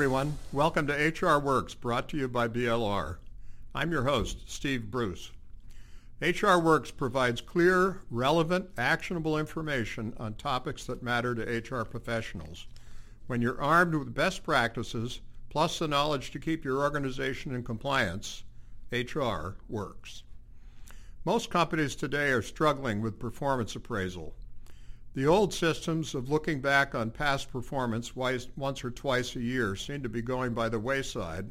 everyone. Welcome to HR Works, brought to you by BLR. I'm your host, Steve Bruce. HR Works provides clear, relevant, actionable information on topics that matter to HR professionals. When you're armed with best practices, plus the knowledge to keep your organization in compliance, HR works. Most companies today are struggling with performance appraisal. The old systems of looking back on past performance once or twice a year seem to be going by the wayside.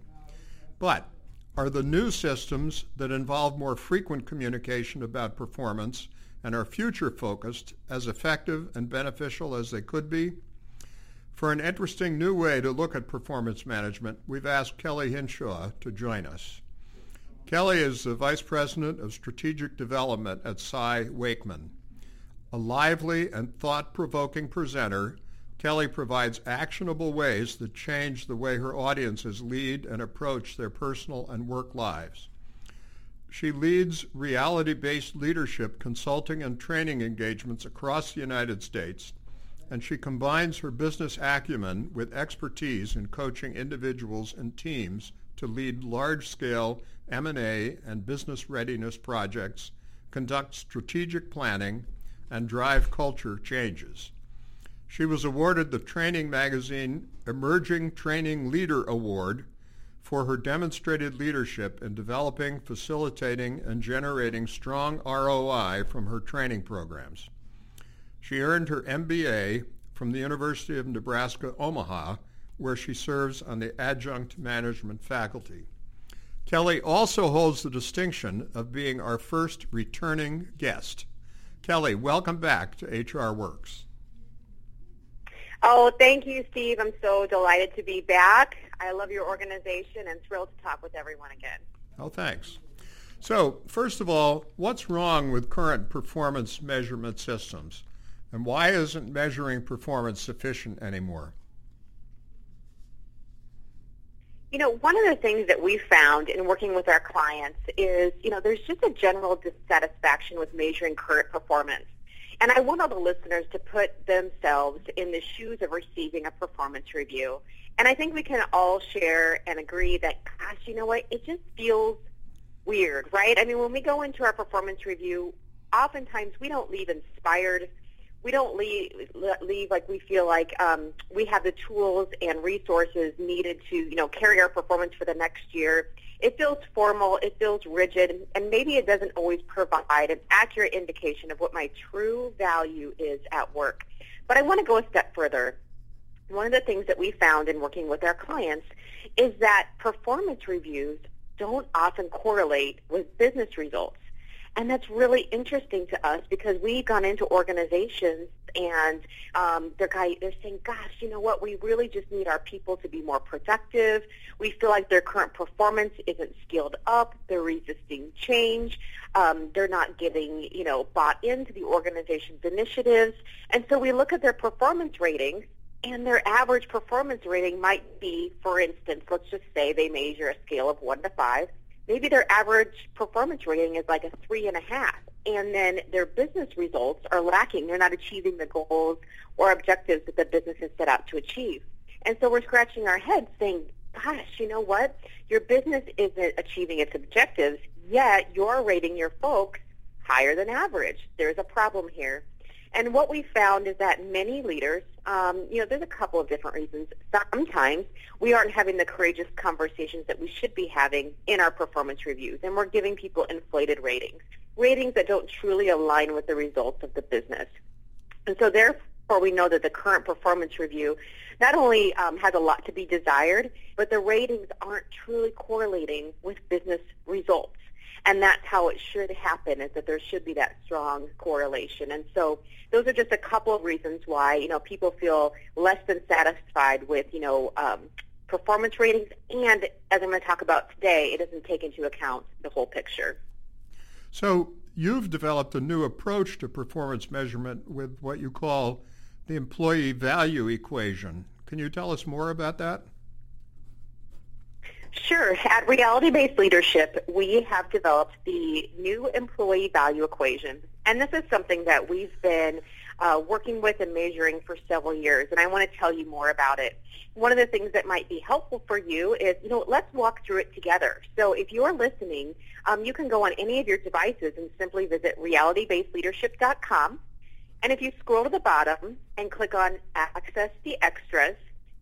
But are the new systems that involve more frequent communication about performance and are future focused as effective and beneficial as they could be? For an interesting new way to look at performance management, we've asked Kelly Hinshaw to join us. Kelly is the Vice President of Strategic Development at Cy Wakeman. A lively and thought-provoking presenter, Kelly provides actionable ways that change the way her audiences lead and approach their personal and work lives. She leads reality-based leadership consulting and training engagements across the United States, and she combines her business acumen with expertise in coaching individuals and teams to lead large-scale M&A and business readiness projects, conduct strategic planning, and drive culture changes. She was awarded the Training Magazine Emerging Training Leader Award for her demonstrated leadership in developing, facilitating, and generating strong ROI from her training programs. She earned her MBA from the University of Nebraska, Omaha, where she serves on the adjunct management faculty. Kelly also holds the distinction of being our first returning guest. Kelly, welcome back to HR Works. Oh, thank you, Steve. I'm so delighted to be back. I love your organization and thrilled to talk with everyone again. Oh, thanks. So, first of all, what's wrong with current performance measurement systems? And why isn't measuring performance sufficient anymore? You know, one of the things that we found in working with our clients is, you know, there's just a general dissatisfaction with measuring current performance. And I want all the listeners to put themselves in the shoes of receiving a performance review. And I think we can all share and agree that, gosh, you know what, it just feels weird, right? I mean, when we go into our performance review, oftentimes we don't leave inspired we don't leave, leave like we feel like um, we have the tools and resources needed to, you know, carry our performance for the next year. It feels formal, it feels rigid, and maybe it doesn't always provide an accurate indication of what my true value is at work. But I want to go a step further. One of the things that we found in working with our clients is that performance reviews don't often correlate with business results. And that's really interesting to us because we've gone into organizations and um, they're, they're saying, gosh, you know what, we really just need our people to be more productive. We feel like their current performance isn't scaled up. They're resisting change. Um, they're not getting, you know, bought into the organization's initiatives. And so we look at their performance ratings and their average performance rating might be, for instance, let's just say they measure a scale of 1 to 5 maybe their average performance rating is like a three and a half and then their business results are lacking. They're not achieving the goals or objectives that the business has set out to achieve. And so we're scratching our heads saying, gosh, you know what? Your business isn't achieving its objectives, yet you're rating your folks higher than average. There's a problem here. And what we found is that many leaders, um, you know, there's a couple of different reasons. Sometimes we aren't having the courageous conversations that we should be having in our performance reviews, and we're giving people inflated ratings, ratings that don't truly align with the results of the business. And so therefore we know that the current performance review not only um, has a lot to be desired, but the ratings aren't truly correlating with business results and that's how it should happen is that there should be that strong correlation. And so those are just a couple of reasons why you know people feel less than satisfied with you know um, performance ratings. And as i'm going to talk about today it doesn't take into account the whole picture. So you've developed a new approach to performance measurement with what you call the employee value equation. Can you tell us more about that Sure. At Reality Based Leadership, we have developed the new employee value equation. And this is something that we've been uh, working with and measuring for several years, and I want to tell you more about it. One of the things that might be helpful for you is, you know, let's walk through it together. So if you're listening, um, you can go on any of your devices and simply visit realitybasedleadership.com. And if you scroll to the bottom and click on Access the Extras,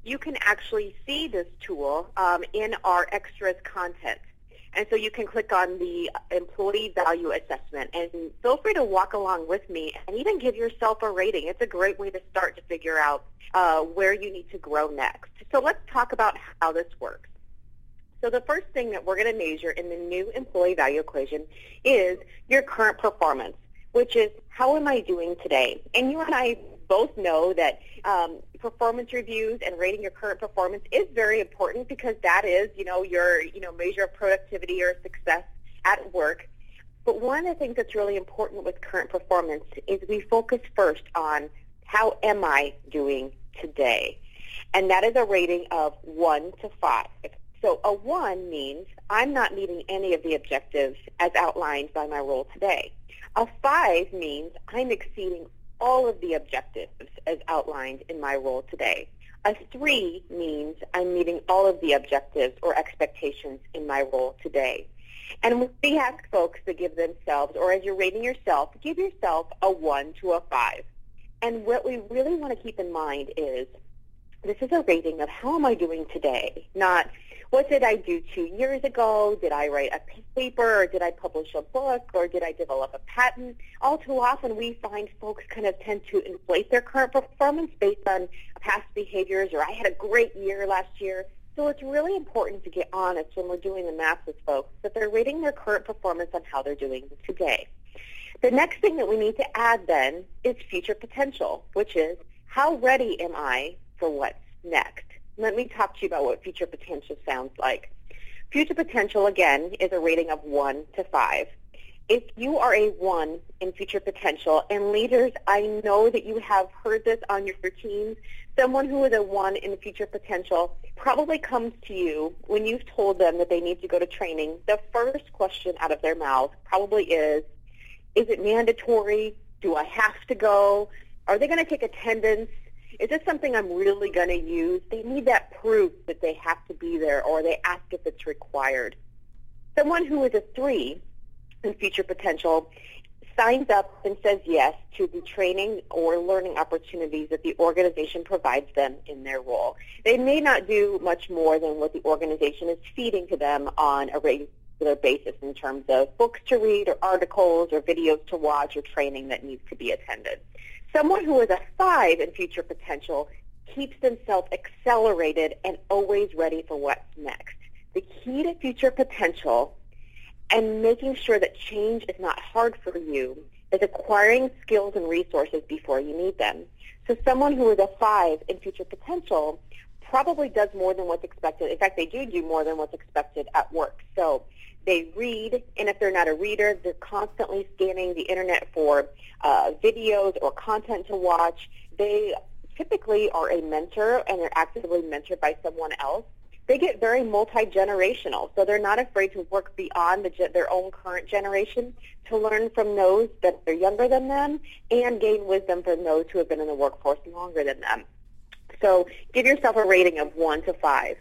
you can actually see this tool um, in our extras content. And so you can click on the employee value assessment and feel free to walk along with me and even give yourself a rating. It's a great way to start to figure out uh, where you need to grow next. So let's talk about how this works. So the first thing that we're going to measure in the new employee value equation is your current performance, which is how am I doing today? And you and I both know that um, performance reviews and rating your current performance is very important because that is, you know, your, you know, measure of productivity or success at work. But one of the things that's really important with current performance is we focus first on how am I doing today? And that is a rating of 1 to 5. So a 1 means I'm not meeting any of the objectives as outlined by my role today. A 5 means I'm exceeding all of the objectives as outlined in my role today. A 3 means I'm meeting all of the objectives or expectations in my role today. And we ask folks to give themselves, or as you're rating yourself, give yourself a 1 to a 5. And what we really want to keep in mind is this is a rating of how am I doing today, not what did I do two years ago? Did I write a paper or did I publish a book or did I develop a patent? All too often we find folks kind of tend to inflate their current performance based on past behaviors or I had a great year last year. So it's really important to get honest when we're doing the math with folks that they're rating their current performance on how they're doing today. The next thing that we need to add then is future potential, which is how ready am I for what's next? Let me talk to you about what future potential sounds like. Future potential, again, is a rating of 1 to 5. If you are a 1 in future potential, and leaders, I know that you have heard this on your teams, someone who is a 1 in future potential probably comes to you when you've told them that they need to go to training. The first question out of their mouth probably is, is it mandatory? Do I have to go? Are they going to take attendance? Is this something I'm really going to use? They need that proof that they have to be there or they ask if it's required. Someone who is a three in future potential signs up and says yes to the training or learning opportunities that the organization provides them in their role. They may not do much more than what the organization is feeding to them on a regular basis in terms of books to read or articles or videos to watch or training that needs to be attended. Someone who is a five in future potential keeps themselves accelerated and always ready for what's next. The key to future potential and making sure that change is not hard for you is acquiring skills and resources before you need them. So someone who is a five in future potential probably does more than what's expected. In fact, they do do more than what's expected at work. So they read, and if they're not a reader, they're constantly scanning the internet for uh, videos or content to watch. They typically are a mentor, and they're actively mentored by someone else. They get very multi-generational, so they're not afraid to work beyond the, their own current generation to learn from those that are younger than them and gain wisdom from those who have been in the workforce longer than them. So give yourself a rating of 1 to 5.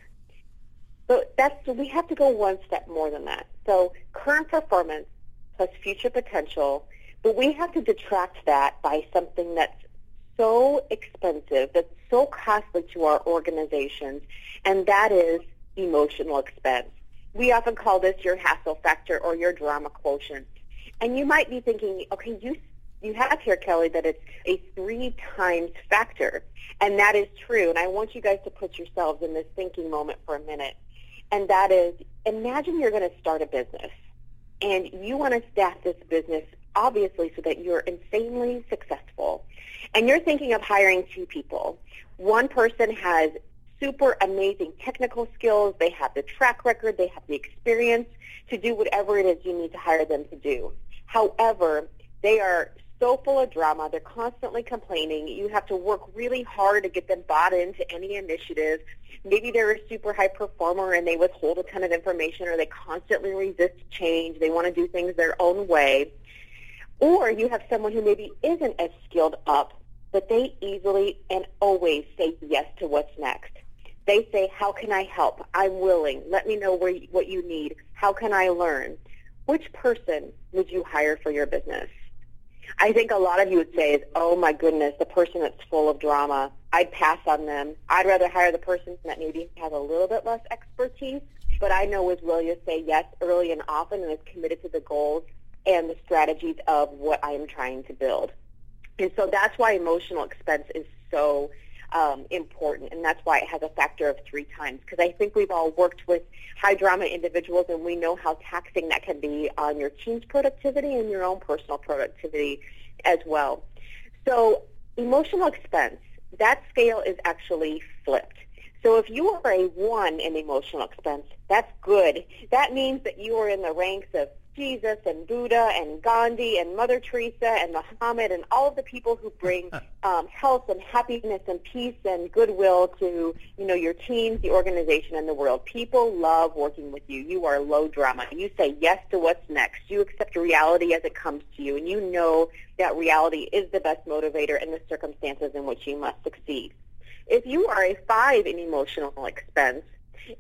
But that's we have to go one step more than that. So current performance plus future potential, but we have to detract that by something that's so expensive, that's so costly to our organizations, and that is emotional expense. We often call this your hassle factor or your drama quotient. And you might be thinking, okay, you you have here, Kelly, that it's a three times factor. And that is true. And I want you guys to put yourselves in this thinking moment for a minute and that is imagine you're going to start a business and you want to staff this business obviously so that you're insanely successful and you're thinking of hiring two people. One person has super amazing technical skills, they have the track record, they have the experience to do whatever it is you need to hire them to do. However, they are so full of drama. They're constantly complaining. You have to work really hard to get them bought into any initiative. Maybe they're a super high performer and they withhold a ton of information or they constantly resist change. They want to do things their own way. Or you have someone who maybe isn't as skilled up but they easily and always say yes to what's next. They say, how can I help? I'm willing. Let me know where, what you need. How can I learn? Which person would you hire for your business? I think a lot of you would say is, oh my goodness, the person that's full of drama. I'd pass on them. I'd rather hire the person that maybe has a little bit less expertise, but I know is willing to say yes early and often and is committed to the goals and the strategies of what I am trying to build. And so that's why emotional expense is so um, important, and that's why it has a factor of three times. Because I think we've all worked with high drama individuals, and we know how taxing that can be on your team's productivity and your own personal productivity as well. So emotional expense, that scale is actually flipped. So if you are a one in emotional expense, that's good. That means that you are in the ranks of Jesus and Buddha and Gandhi and Mother Teresa and Muhammad and all of the people who bring um, health and happiness and peace and goodwill to you know your teams, the organization, and the world. People love working with you. You are low drama. You say yes to what's next. You accept reality as it comes to you, and you know that reality is the best motivator in the circumstances in which you must succeed. If you are a five in emotional expense,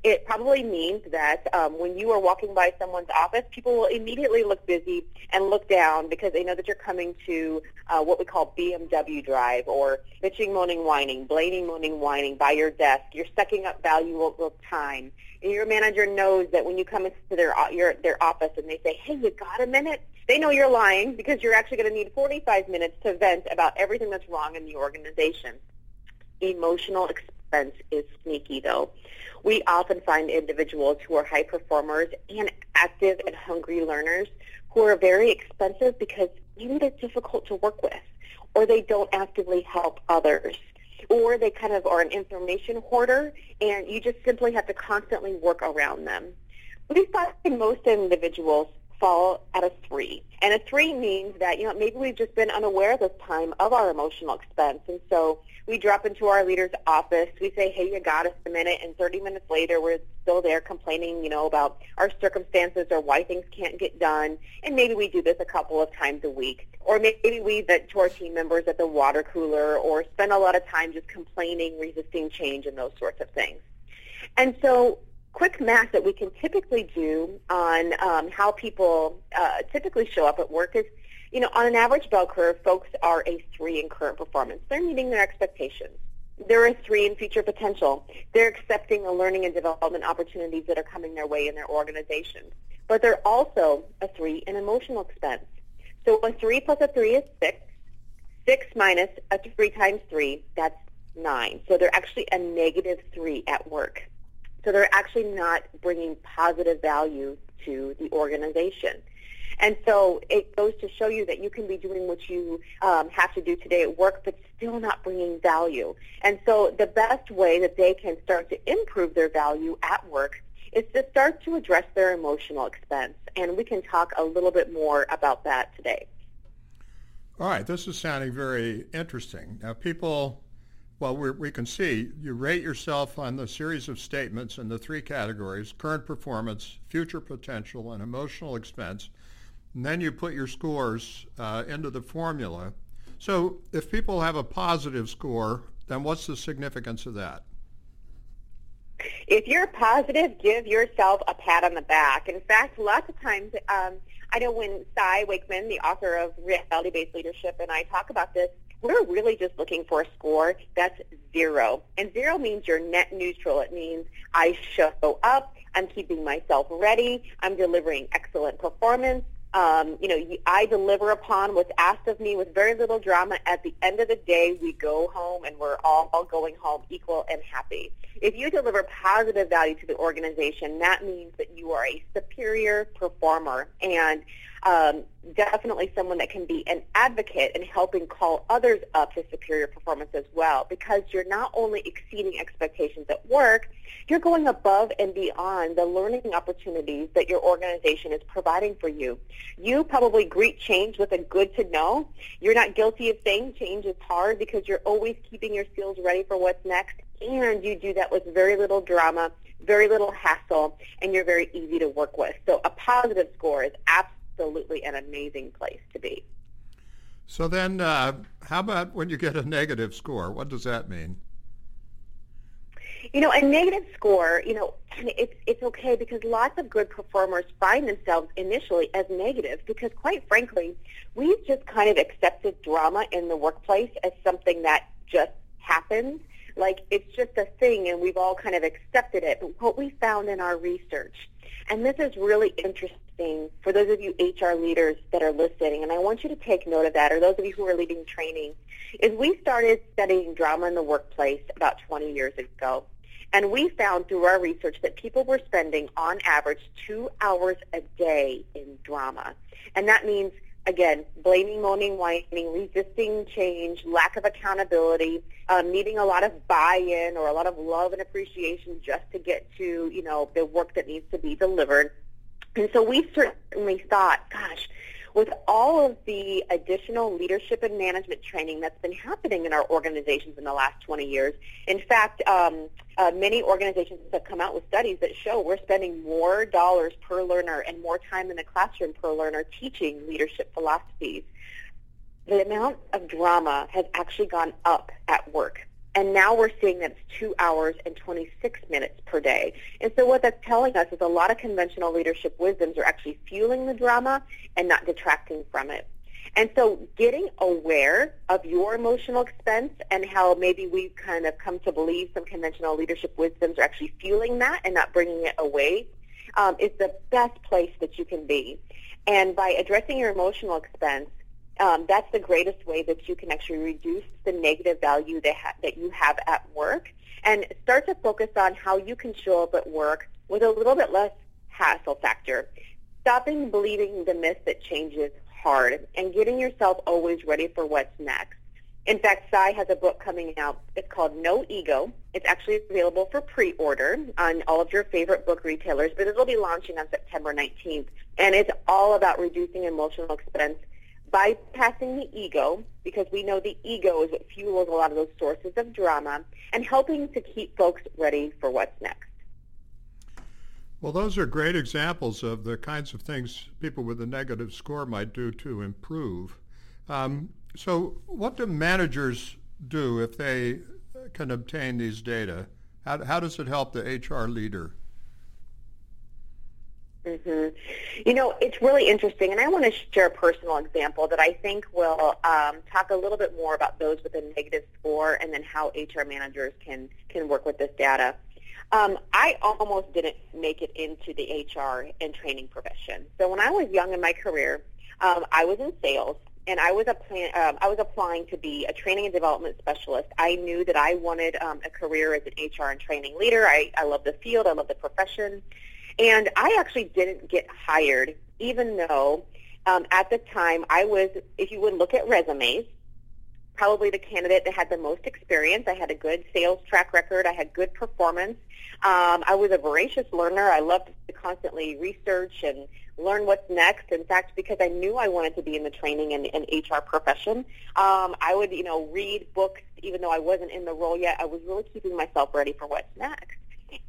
it probably means that um, when you are walking by someone's office, people will immediately look busy and look down because they know that you're coming to uh, what we call BMW drive or bitching, moaning, whining, blaming, moaning, whining by your desk. You're sucking up valuable time. And your manager knows that when you come into their, your, their office and they say, hey, you got a minute? They know you're lying because you're actually going to need 45 minutes to vent about everything that's wrong in the organization. Emotional expense is sneaky, though. We often find individuals who are high performers and active and hungry learners who are very expensive because maybe they're difficult to work with or they don't actively help others or they kind of are an information hoarder and you just simply have to constantly work around them. We find most individuals fall at a three. And a three means that, you know, maybe we've just been unaware this time of our emotional expense. And so we drop into our leader's office. We say, hey, you got us a minute. And 30 minutes later, we're still there complaining, you know, about our circumstances or why things can't get done. And maybe we do this a couple of times a week. Or maybe we vent to our team members at the water cooler or spend a lot of time just complaining, resisting change, and those sorts of things. And so quick math that we can typically do on um, how people uh, typically show up at work is, you know, on an average bell curve, folks are a three in current performance. They're meeting their expectations. They're a three in future potential. They're accepting the learning and development opportunities that are coming their way in their organizations. But they're also a three in emotional expense. So a three plus a three is six. Six minus a three times three, that's nine. So they're actually a negative three at work. So they're actually not bringing positive value to the organization. And so it goes to show you that you can be doing what you um, have to do today at work, but still not bringing value. And so the best way that they can start to improve their value at work is to start to address their emotional expense. And we can talk a little bit more about that today. All right, this is sounding very interesting. Now, people well, we can see you rate yourself on the series of statements in the three categories, current performance, future potential, and emotional expense. And then you put your scores uh, into the formula. So if people have a positive score, then what's the significance of that? If you're positive, give yourself a pat on the back. In fact, lots of times, um, I know when Cy Wakeman, the author of Reality-Based Leadership, and I talk about this, we're really just looking for a score that's zero. And zero means you're net neutral. It means I show up, I'm keeping myself ready, I'm delivering excellent performance. Um, you know, I deliver upon what's asked of me with very little drama. At the end of the day, we go home and we're all going home equal and happy. If you deliver positive value to the organization, that means that you are a superior performer and um, definitely someone that can be an advocate in helping call others up to superior performance as well because you're not only exceeding expectations at work, you're going above and beyond the learning opportunities that your organization is providing for you. You probably greet change with a good to know. You're not guilty of saying change is hard because you're always keeping your skills ready for what's next and you do that with very little drama, very little hassle, and you're very easy to work with. So a positive score is absolutely an amazing place to be. So then, uh, how about when you get a negative score? What does that mean? You know, a negative score, you know, it's it's okay because lots of good performers find themselves initially as negative because quite frankly, we've just kind of accepted drama in the workplace as something that just happens. Like it's just a thing and we've all kind of accepted it. But what we found in our research, and this is really interesting for those of you HR leaders that are listening, and I want you to take note of that, or those of you who are leading training, is we started studying drama in the workplace about 20 years ago. And we found through our research that people were spending on average two hours a day in drama. And that means, again, blaming, moaning, whining, resisting change, lack of accountability, um, needing a lot of buy-in or a lot of love and appreciation just to get to, you know, the work that needs to be delivered. And so we certainly thought, gosh, with all of the additional leadership and management training that's been happening in our organizations in the last 20 years. In fact, um, uh, many organizations have come out with studies that show we're spending more dollars per learner and more time in the classroom per learner teaching leadership philosophies. The amount of drama has actually gone up at work. And now we're seeing that it's two hours and 26 minutes per day. And so what that's telling us is a lot of conventional leadership wisdoms are actually fueling the drama and not detracting from it. And so getting aware of your emotional expense and how maybe we've kind of come to believe some conventional leadership wisdoms are actually fueling that and not bringing it away um, is the best place that you can be. And by addressing your emotional expense, um, that's the greatest way that you can actually reduce the negative value that, ha- that you have at work and start to focus on how you can show up at work with a little bit less hassle factor. Stopping believing the myth that change is hard and getting yourself always ready for what's next. In fact, Cy has a book coming out. It's called No Ego. It's actually available for pre-order on all of your favorite book retailers, but it'll be launching on September 19th. And it's all about reducing emotional expense bypassing the ego, because we know the ego is what fuels a lot of those sources of drama, and helping to keep folks ready for what's next. Well, those are great examples of the kinds of things people with a negative score might do to improve. Um, so, what do managers do if they can obtain these data? How, how does it help the HR leader? Mm-hmm. You know, it's really interesting, and I want to share a personal example that I think will um, talk a little bit more about those with a negative score, and then how HR managers can can work with this data. Um, I almost didn't make it into the HR and training profession. So when I was young in my career, um, I was in sales, and I was, plan, um, I was applying to be a training and development specialist. I knew that I wanted um, a career as an HR and training leader. I, I love the field. I love the profession. And I actually didn't get hired, even though um, at the time I was, if you would look at resumes, probably the candidate that had the most experience. I had a good sales track record. I had good performance. Um, I was a voracious learner. I loved to constantly research and learn what's next. In fact, because I knew I wanted to be in the training and, and HR profession, um, I would, you know, read books even though I wasn't in the role yet. I was really keeping myself ready for what's next.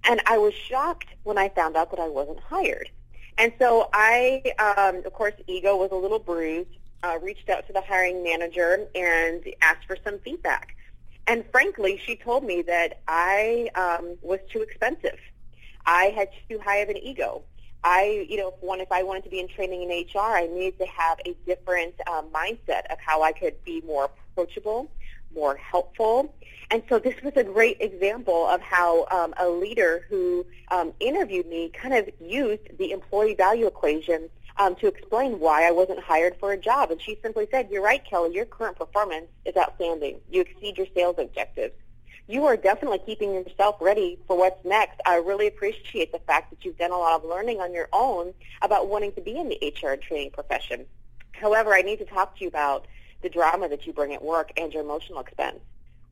And I was shocked when I found out that I wasn't hired. And so I, um, of course, ego was a little bruised, uh, reached out to the hiring manager and asked for some feedback. And frankly, she told me that I um, was too expensive. I had too high of an ego. I, you know, one, if I wanted to be in training in HR, I needed to have a different uh, mindset of how I could be more approachable, more helpful. And so this was a great example of how um, a leader who um, interviewed me kind of used the employee value equation um, to explain why I wasn't hired for a job. And she simply said, you're right, Kelly, your current performance is outstanding. You exceed your sales objectives. You are definitely keeping yourself ready for what's next. I really appreciate the fact that you've done a lot of learning on your own about wanting to be in the HR and training profession. However, I need to talk to you about the drama that you bring at work and your emotional expense.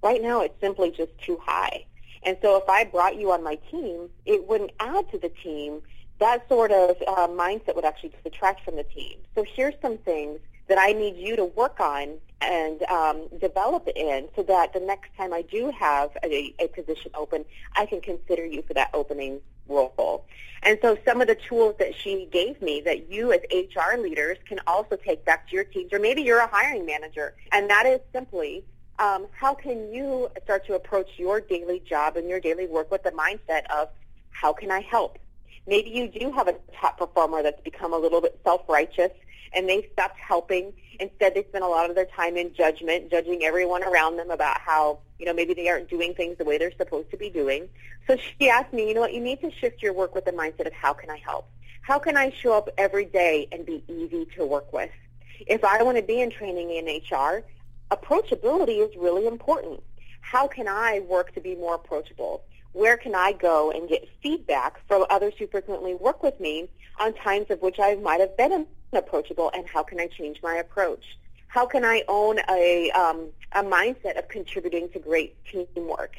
Right now, it's simply just too high. And so if I brought you on my team, it wouldn't add to the team. That sort of uh, mindset would actually detract from the team. So here's some things that I need you to work on and um, develop in so that the next time I do have a, a position open, I can consider you for that opening role. And so some of the tools that she gave me that you as HR leaders can also take back to your teams, or maybe you're a hiring manager, and that is simply um, how can you start to approach your daily job and your daily work with the mindset of how can I help? Maybe you do have a top performer that's become a little bit self-righteous and they stopped helping. Instead, they spend a lot of their time in judgment, judging everyone around them about how, you know, maybe they aren't doing things the way they're supposed to be doing. So she asked me, you know what, you need to shift your work with the mindset of how can I help? How can I show up every day and be easy to work with? If I want to be in training in HR, approachability is really important. How can I work to be more approachable? Where can I go and get feedback from others who frequently work with me on times of which I might have been approachable, and how can I change my approach? How can I own a, um, a mindset of contributing to great teamwork?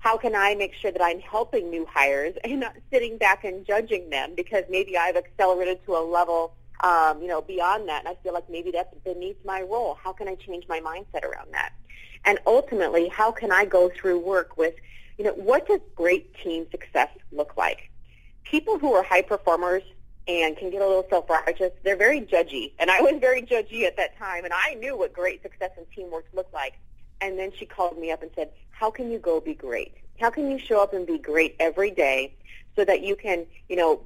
How can I make sure that I'm helping new hires and not sitting back and judging them because maybe I've accelerated to a level um, you know, beyond that, and I feel like maybe that's beneath my role. How can I change my mindset around that? And ultimately, how can I go through work with, you know, what does great team success look like? People who are high performers and can get a little self-righteous, they're very judgy. And I was very judgy at that time, and I knew what great success and teamwork looked like. And then she called me up and said, how can you go be great? How can you show up and be great every day so that you can, you know,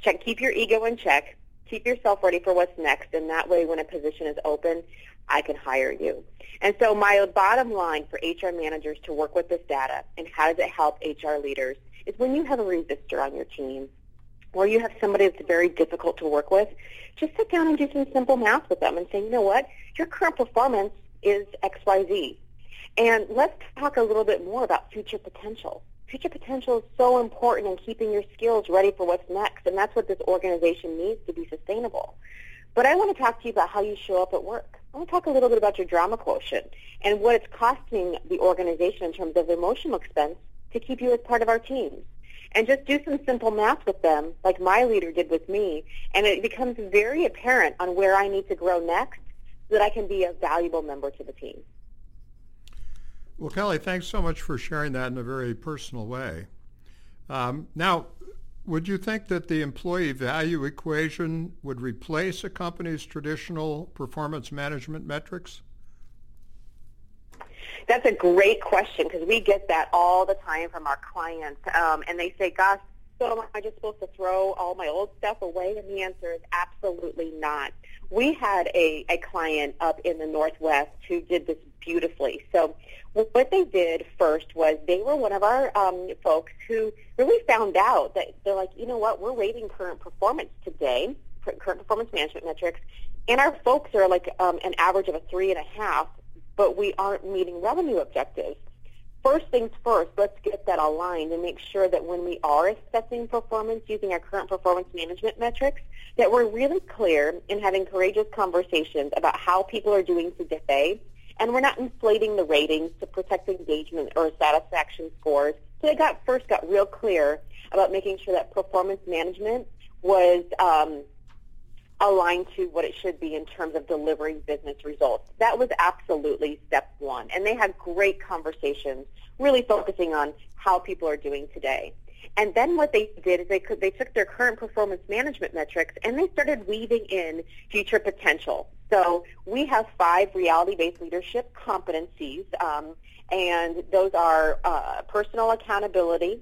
check, keep your ego in check, keep yourself ready for what's next, and that way when a position is open, I can hire you. And so my bottom line for HR managers to work with this data and how does it help HR leaders is when you have a resistor on your team or you have somebody that's very difficult to work with, just sit down and do some simple math with them and say, you know what, your current performance is XYZ. And let's talk a little bit more about future potential future potential is so important in keeping your skills ready for what's next, and that's what this organization needs to be sustainable. But I want to talk to you about how you show up at work. I want to talk a little bit about your drama quotient and what it's costing the organization in terms of emotional expense to keep you as part of our teams. And just do some simple math with them, like my leader did with me, and it becomes very apparent on where I need to grow next so that I can be a valuable member to the team. Well, Kelly, thanks so much for sharing that in a very personal way. Um, now, would you think that the employee value equation would replace a company's traditional performance management metrics? That's a great question because we get that all the time from our clients. Um, and they say, gosh, so am I just supposed to throw all my old stuff away? And the answer is absolutely not. We had a, a client up in the Northwest who did this beautifully. So what they did first was they were one of our um, folks who really found out that they're like, you know what, we're rating current performance today, current performance management metrics, and our folks are like um, an average of a three and a half, but we aren't meeting revenue objectives. First things first, let's get that aligned and make sure that when we are assessing performance using our current performance management metrics, that we're really clear in having courageous conversations about how people are doing today and we're not inflating the ratings to protect engagement or satisfaction scores. So they got first got real clear about making sure that performance management was um, aligned to what it should be in terms of delivering business results. That was absolutely step one. And they had great conversations, really focusing on how people are doing today. And then what they did is they could, they took their current performance management metrics and they started weaving in future potential. So we have five reality-based leadership competencies, um, and those are uh, personal accountability,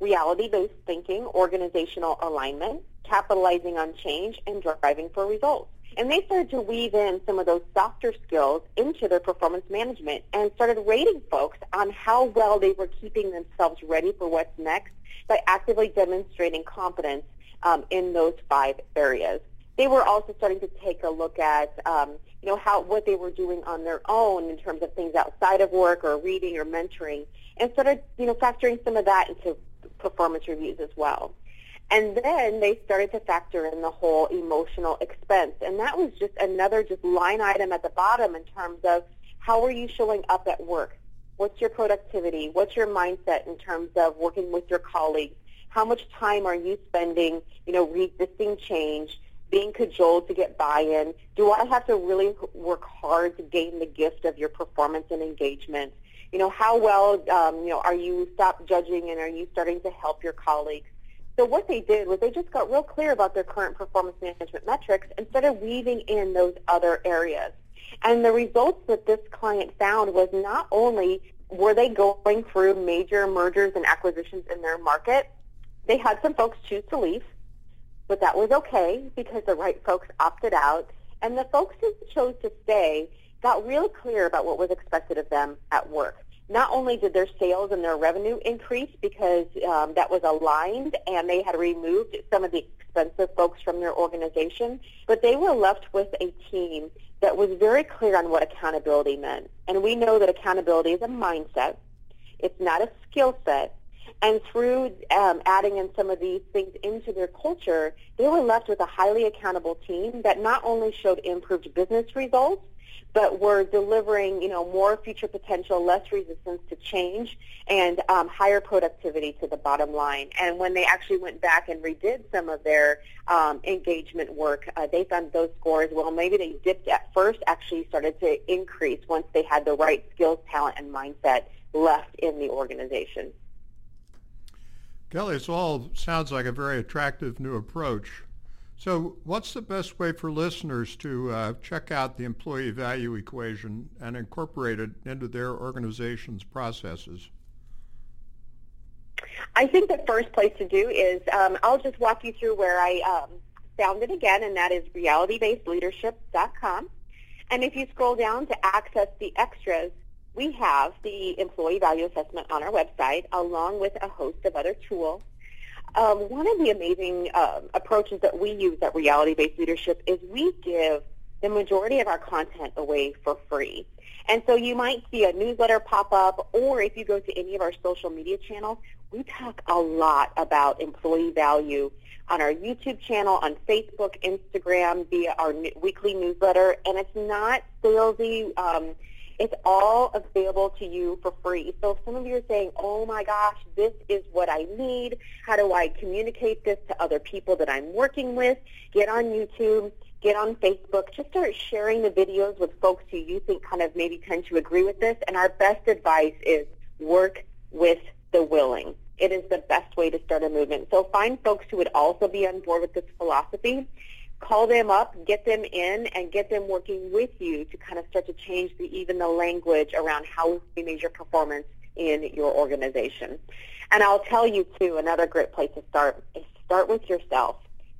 reality-based thinking, organizational alignment, capitalizing on change, and driving for results. And they started to weave in some of those softer skills into their performance management and started rating folks on how well they were keeping themselves ready for what's next by actively demonstrating competence um, in those five areas. They were also starting to take a look at, um, you know, how what they were doing on their own in terms of things outside of work or reading or mentoring, and started, you know, factoring some of that into performance reviews as well. And then they started to factor in the whole emotional expense. And that was just another just line item at the bottom in terms of how are you showing up at work? What's your productivity? What's your mindset in terms of working with your colleagues? How much time are you spending, you know, resisting change, being cajoled to get buy-in? Do I have to really work hard to gain the gift of your performance and engagement? You know, how well, um, you know, are you stop judging and are you starting to help your colleagues? So what they did was they just got real clear about their current performance management metrics and started weaving in those other areas. And the results that this client found was not only were they going through major mergers and acquisitions in their market, they had some folks choose to leave, but that was okay because the right folks opted out. And the folks who chose to stay got real clear about what was expected of them at work. Not only did their sales and their revenue increase because um, that was aligned and they had removed some of the expensive folks from their organization, but they were left with a team that was very clear on what accountability meant. And we know that accountability is a mindset. It's not a skill set. And through um, adding in some of these things into their culture, they were left with a highly accountable team that not only showed improved business results, but were delivering, you know, more future potential, less resistance to change, and um, higher productivity to the bottom line. And when they actually went back and redid some of their um, engagement work, uh, they found those scores, well, maybe they dipped at first, actually started to increase once they had the right skills, talent, and mindset left in the organization. Kelly, this all sounds like a very attractive new approach. So what's the best way for listeners to uh, check out the employee value equation and incorporate it into their organization's processes? I think the first place to do is um, I'll just walk you through where I um, found it again, and that is realitybasedleadership.com. And if you scroll down to access the extras, we have the employee value assessment on our website along with a host of other tools um, one of the amazing uh, approaches that we use at Reality Based Leadership is we give the majority of our content away for free. And so you might see a newsletter pop up, or if you go to any of our social media channels, we talk a lot about employee value on our YouTube channel, on Facebook, Instagram, via our weekly newsletter. And it's not salesy. Um, it's all available to you for free. So if some of you are saying, oh my gosh, this is what I need, how do I communicate this to other people that I'm working with, get on YouTube, get on Facebook, just start sharing the videos with folks who you think kind of maybe tend to agree with this. And our best advice is work with the willing. It is the best way to start a movement. So find folks who would also be on board with this philosophy call them up, get them in, and get them working with you to kind of start to change the, even the language around how we measure performance in your organization. And I'll tell you too, another great place to start is start with yourself.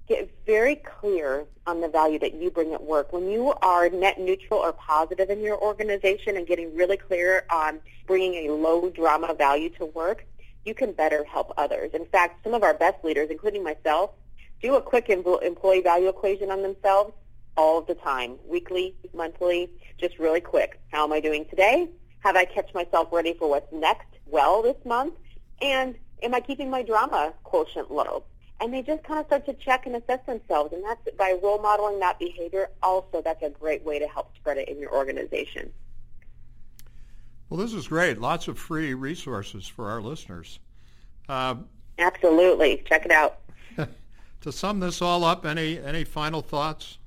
Get very clear on the value that you bring at work. When you are net neutral or positive in your organization and getting really clear on bringing a low drama value to work, you can better help others. In fact, some of our best leaders, including myself, do a quick employee value equation on themselves all the time, weekly, monthly, just really quick. How am I doing today? Have I kept myself ready for what's next well this month? And am I keeping my drama quotient low? And they just kind of start to check and assess themselves. And that's by role modeling that behavior. Also, that's a great way to help spread it in your organization. Well, this is great. Lots of free resources for our listeners. Uh, Absolutely. Check it out. To sum this all up, any any final thoughts?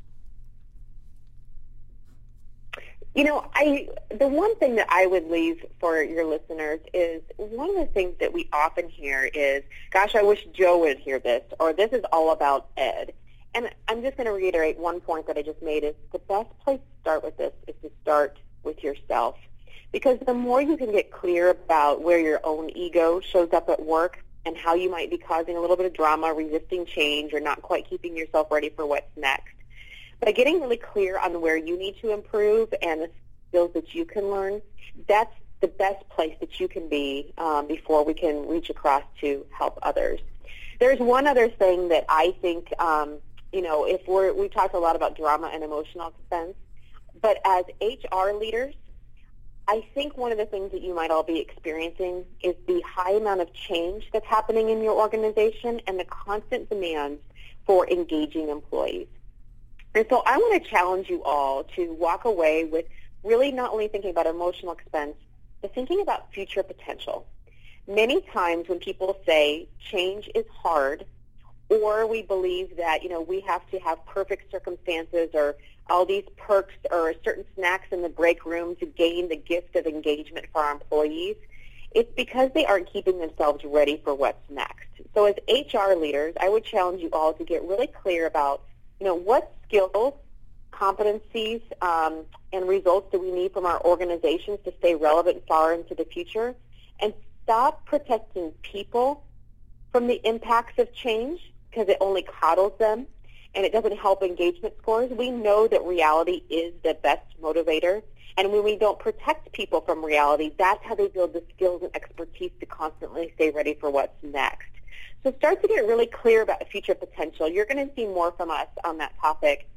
You know, I the one thing that I would leave for your listeners is one of the things that we often hear is, "Gosh, I wish Joe would hear this," or "This is all about Ed." And I'm just going to reiterate one point that I just made: is the best place to start with this is to start with yourself, because the more you can get clear about where your own ego shows up at work, and how you might be causing a little bit of drama, resisting change, or not quite keeping yourself ready for what's next. By getting really clear on where you need to improve and the skills that you can learn, that's the best place that you can be um, before we can reach across to help others. There's one other thing that I think, um, you know, if we're, we talked a lot about drama and emotional expense, but as HR leaders, I think one of the things that you might all be experiencing is the high amount of change that's happening in your organization and the constant demands for engaging employees. And so I want to challenge you all to walk away with really not only thinking about emotional expense, but thinking about future potential. Many times when people say change is hard, or we believe that, you know, we have to have perfect circumstances or all these perks or certain snacks in the break room to gain the gift of engagement for our employees, it's because they aren't keeping themselves ready for what's next. So as HR leaders, I would challenge you all to get really clear about, you know, what skills, competencies, um, and results do we need from our organizations to stay relevant far into the future, and stop protecting people from the impacts of change because it only coddles them and it doesn't help engagement scores. We know that reality is the best motivator. And when we don't protect people from reality, that's how they build the skills and expertise to constantly stay ready for what's next. So start to get really clear about future potential. You're going to see more from us on that topic.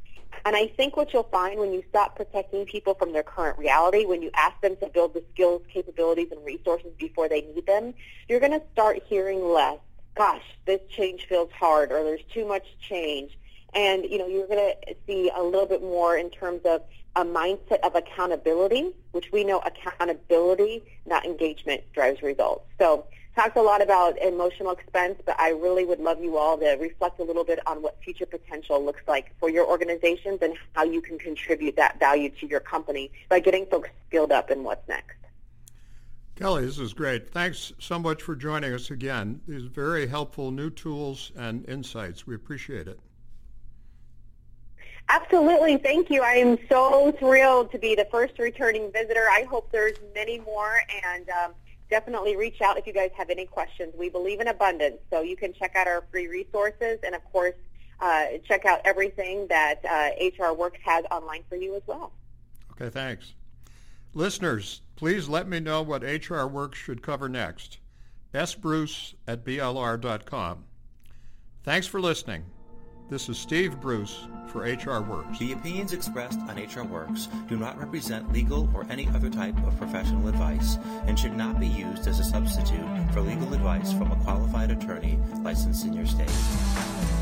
And I think what you'll find when you stop protecting people from their current reality, when you ask them to build the skills, capabilities, and resources before they need them, you're going to start hearing less gosh, this change feels hard or there's too much change. And, you know, you're going to see a little bit more in terms of a mindset of accountability, which we know accountability, not engagement, drives results. So talked a lot about emotional expense, but I really would love you all to reflect a little bit on what future potential looks like for your organizations and how you can contribute that value to your company by getting folks skilled up in what's next. Kelly, this is great. Thanks so much for joining us again. These very helpful new tools and insights. We appreciate it. Absolutely. Thank you. I am so thrilled to be the first returning visitor. I hope there's many more and um, definitely reach out if you guys have any questions. We believe in abundance, so you can check out our free resources and, of course, uh, check out everything that uh, HR Works has online for you as well. Okay, thanks. Listeners, please let me know what HR Works should cover next. sbruce at blr.com. Thanks for listening. This is Steve Bruce for HR Works. The opinions expressed on HR Works do not represent legal or any other type of professional advice and should not be used as a substitute for legal advice from a qualified attorney licensed in your state.